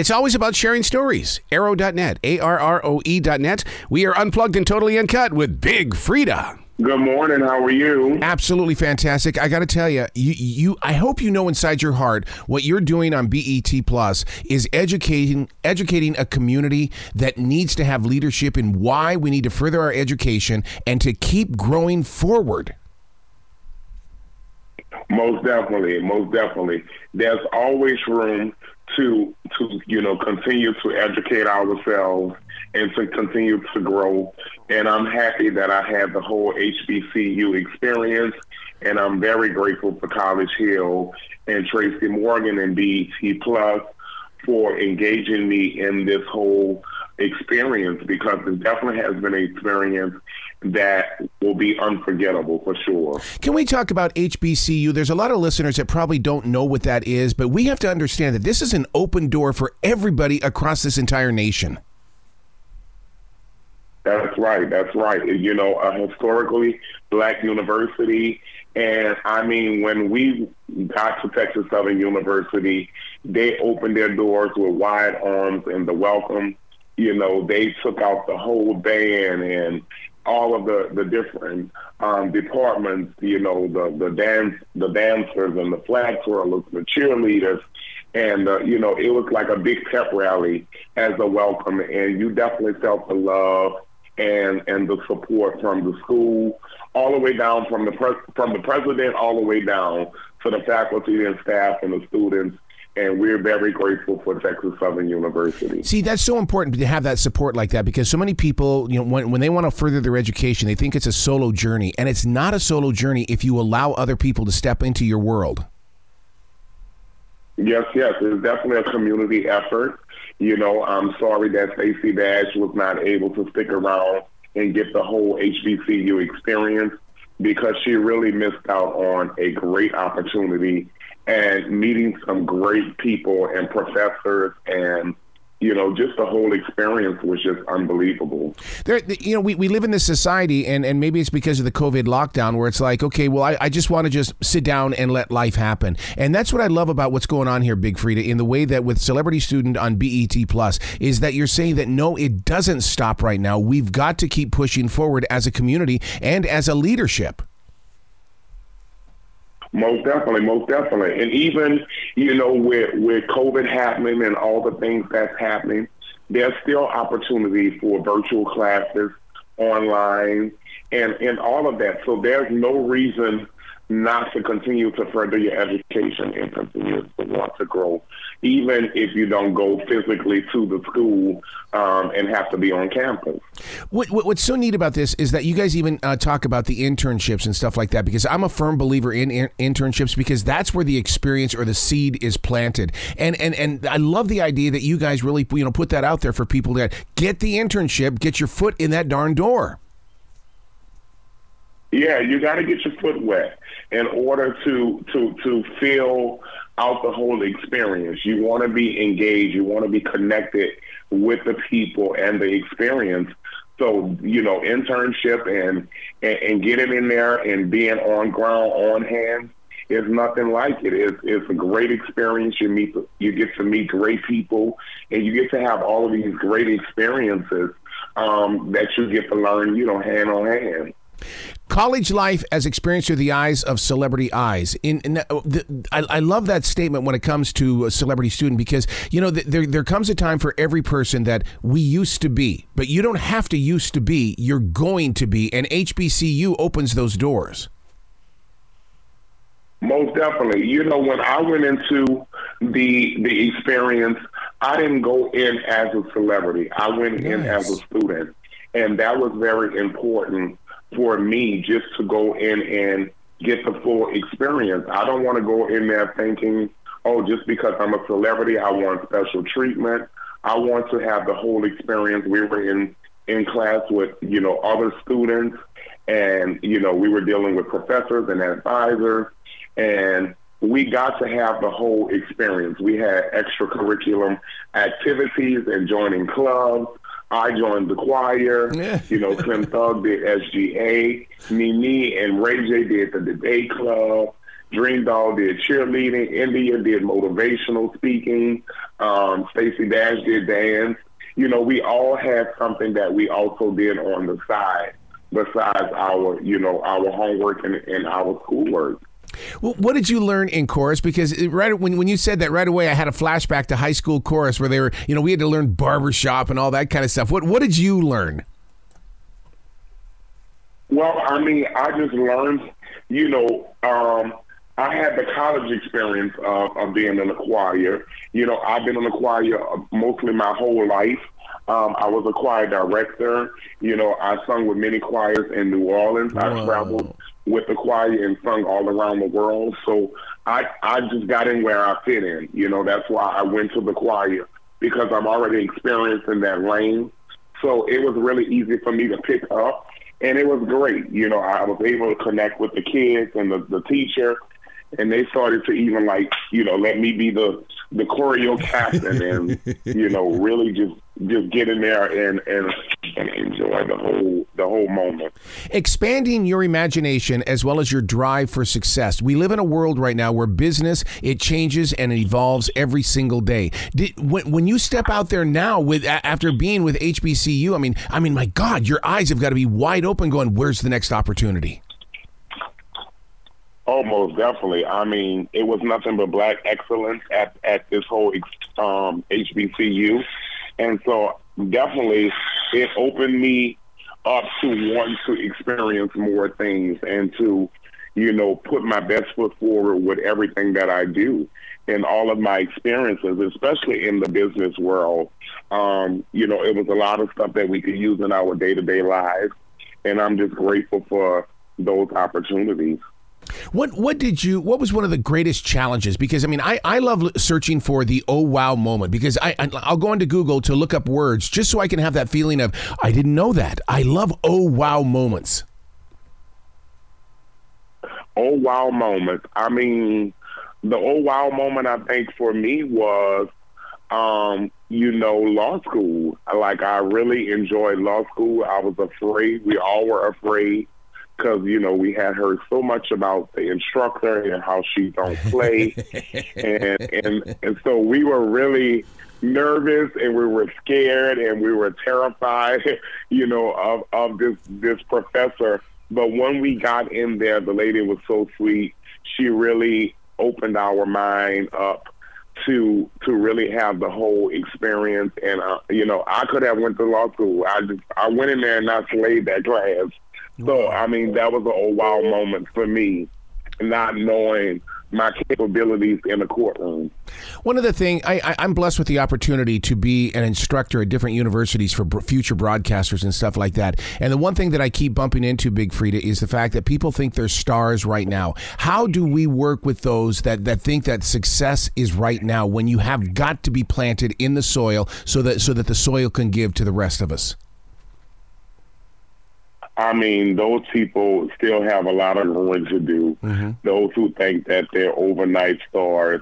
It's always about sharing stories. Arroe.net, A R R O E.net. We are unplugged and totally uncut with Big Freedia. Good morning. How are you? Absolutely fantastic. I got to tell you, you, you, I hope you know inside your heart what you're doing on BET Plus is educating, educating a community that needs to have leadership in why we need to further our education and to keep growing forward. Most definitely, most definitely. There's always room to to you know continue to educate ourselves and to continue to grow. And I'm happy that I had the whole HBCU experience, and I'm very grateful for College Hill and Tracy Morgan and BET Plus for engaging me in this whole experience because it definitely has been an experience that will be unforgettable for sure. Can we talk about HBCU? There's a lot of listeners that probably don't know what that is, but we have to understand that this is an open door for everybody across this entire nation. That's right. That's right. You know, a historically black university. And I mean, when we got to Texas Southern University, they opened their doors with wide arms and the welcome. You know, they took out the whole band and all of the the different um, departments. You know, the the dance, the dancers and the flag twirlers, the cheerleaders, and uh, you know, it was like a big pep rally as a welcome, and you definitely felt the love and and the support from the school, all the way down from the pres- from the president, all the way down to the faculty and staff and the students and we're very grateful for Texas Southern University. See, that's so important to have that support like that because so many people, you know, when, when they want to further their education, they think it's a solo journey, and it's not a solo journey if you allow other people to step into your world. Yes, yes, it's definitely a community effort. You know, I'm sorry that Stacey Dash was not able to stick around and get the whole HBCU experience because she really missed out on a great opportunity and meeting some great people and professors and you know, just the whole experience was just unbelievable. There, you know, we, we live in this society, and, and maybe it's because of the COVID lockdown where it's like, okay, well, I, I just want to just sit down and let life happen. And that's what I love about what's going on here, Big Freedia, in the way that with Celebrity Student on BET Plus, is that you're saying that no, it doesn't stop right now. We've got to keep pushing forward as a community and as a leadership. Most definitely, most definitely. And even, you know, with, with COVID happening and all the things that's happening, there's still opportunity for virtual classes online and, and all of that. So there's no reason not to continue to further your education and continue to want to grow, even if you don't go physically to the school um, and have to be on campus. What, what, what's so neat about this is that you guys even uh, talk about the internships and stuff like that because I'm a firm believer in, in internships because that's where the experience or the seed is planted. And, and, and I love the idea that you guys really you know put that out there for people that get the internship, get your foot in that darn door. Yeah, you got to get your foot wet in order to to to feel out the whole experience. You want to be engaged. You want to be connected with the people and the experience. So you know, internship and and, and getting in there and being on ground, on hand, is nothing like it. It's, it's a great experience. You meet, you get to meet great people, and you get to have all of these great experiences um, that you get to learn, you know, hand on hand. College life as experienced through the eyes of celebrity eyes. In, in uh, the, I, I, love that statement when it comes to a celebrity student because you know there there comes a time for every person that we used to be, but you don't have to used to be. You're going to be, and HBCU opens those doors. Most definitely. You know, when I went into the the experience, I didn't go in as a celebrity. I went in as a student, and that was very important for me just to go in and get the full experience. I don't want to go in there thinking, oh, just because I'm a celebrity, I want special treatment. I want to have the whole experience. We were in in class with you know other students, and you know we were dealing with professors and advisors, and we got to have the whole experience. We had extracurriculum activities and joining clubs. I joined the choir. Yeah. You know, Slim Thug did SGA. Mimi and Ray J did the debate club. Dream Doll did cheerleading. India did motivational speaking. Um, Stacey Dash did dance. You know, we all had something that we also did on the side besides our, you know, our homework and, and our schoolwork. Well, what did you learn in chorus? Because right when, when you said that right away, I had a flashback to high school chorus where they were, you know, we had to learn barbershop and all that kind of stuff. What what did you learn? Well, I mean, I just learned, you know, um, I had the college experience of, of being in a choir. You know, I've been in a choir mostly my whole life. Um, I was a choir director. You know, I sung with many choirs in New Orleans. I traveled with the choir and sung all around the world. So I, I just got in where I fit in. You know, that's why I went to the choir because I'm already experienced in that lane. So it was really easy for me to pick up and it was great. You know, I was able to connect with the kids and the, the teacher, and they started to even like, you know, let me be the the choreo captain, and you know, really just just get in there and and and enjoy the whole the whole moment. Expanding your imagination as well as your drive for success. We live in a world right now where business it changes and it evolves every single day. Did, when, when you step out there now with after being with HBCU, I mean, I mean, my God, your eyes have got to be wide open, going, "Where's the next opportunity?" Almost definitely. I mean, it was nothing but black excellence at at this whole um, HBCU, and so definitely it opened me up to want to experience more things and to, you know, put my best foot forward with everything that I do and all of my experiences, especially in the business world. Um, you know, it was a lot of stuff that we could use in our day to day lives. And I'm just grateful for those opportunities. What what did you what was one of the greatest challenges? Because I mean, I, I love searching for the oh wow moment because I, I will go into Google to look up words just so I can have that feeling of I didn't know that. I love oh wow moments. Oh wow moments. I mean, the oh wow moment I think for me was um, you know, law school. Like I really enjoyed law school. I was afraid. We all were afraid because you know we had heard so much about the instructor and how she don't play, and and and so we were really nervous and we were scared and we were terrified, you know, of of this this professor. But when we got in there, the lady was so sweet. She really opened our mind up to to really have the whole experience and uh, you know I could have went to law school I just I went in there and I slayed that class so I mean, that was a wow moment for me, not knowing my capabilities in the courtroom. One of the things I, am blessed with the opportunity to be an instructor at different universities for future broadcasters and stuff like that. And the one thing that I keep bumping into, Big Freedia, is the fact that people think they're stars right now. How do we work with those that, that think that success is right now when you have got to be planted in the soil so that so that the soil can give to the rest of us? I mean, those people still have a lot of growing to do. Mm-hmm. Those who think that they're overnight stars.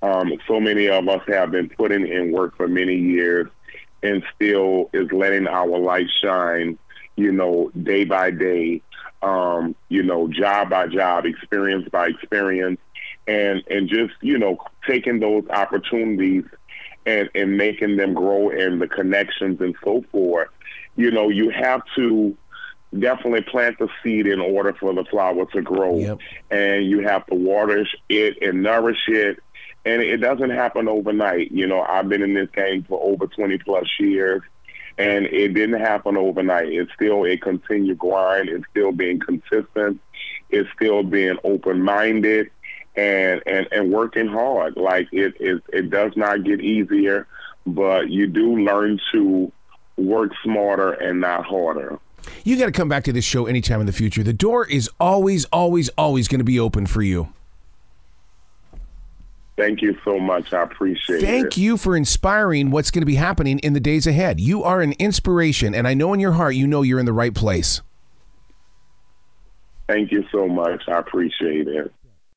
Um, so many of us have been putting in work for many years and still is letting our light shine, you know, day by day, um, you know, job by job, experience by experience, and, and just, you know, taking those opportunities and, and making them grow and the connections and so forth. You know, you have to definitely plant the seed in order for the flower to grow. Yep. And you have to water it and nourish it. And it doesn't happen overnight. You know, I've been in this game for over 20 plus years and it didn't happen overnight. It's still a continued grind. It's still being consistent. It's still being open minded and, and, and working hard. Like it, it, it does not get easier, but you do learn to work smarter and not harder. You got to come back to this show anytime in the future. The door is always, always, always going to be open for you. Thank you so much. I appreciate Thank it. Thank you for inspiring what's going to be happening in the days ahead. You are an inspiration, and I know in your heart you know you're in the right place. Thank you so much. I appreciate it.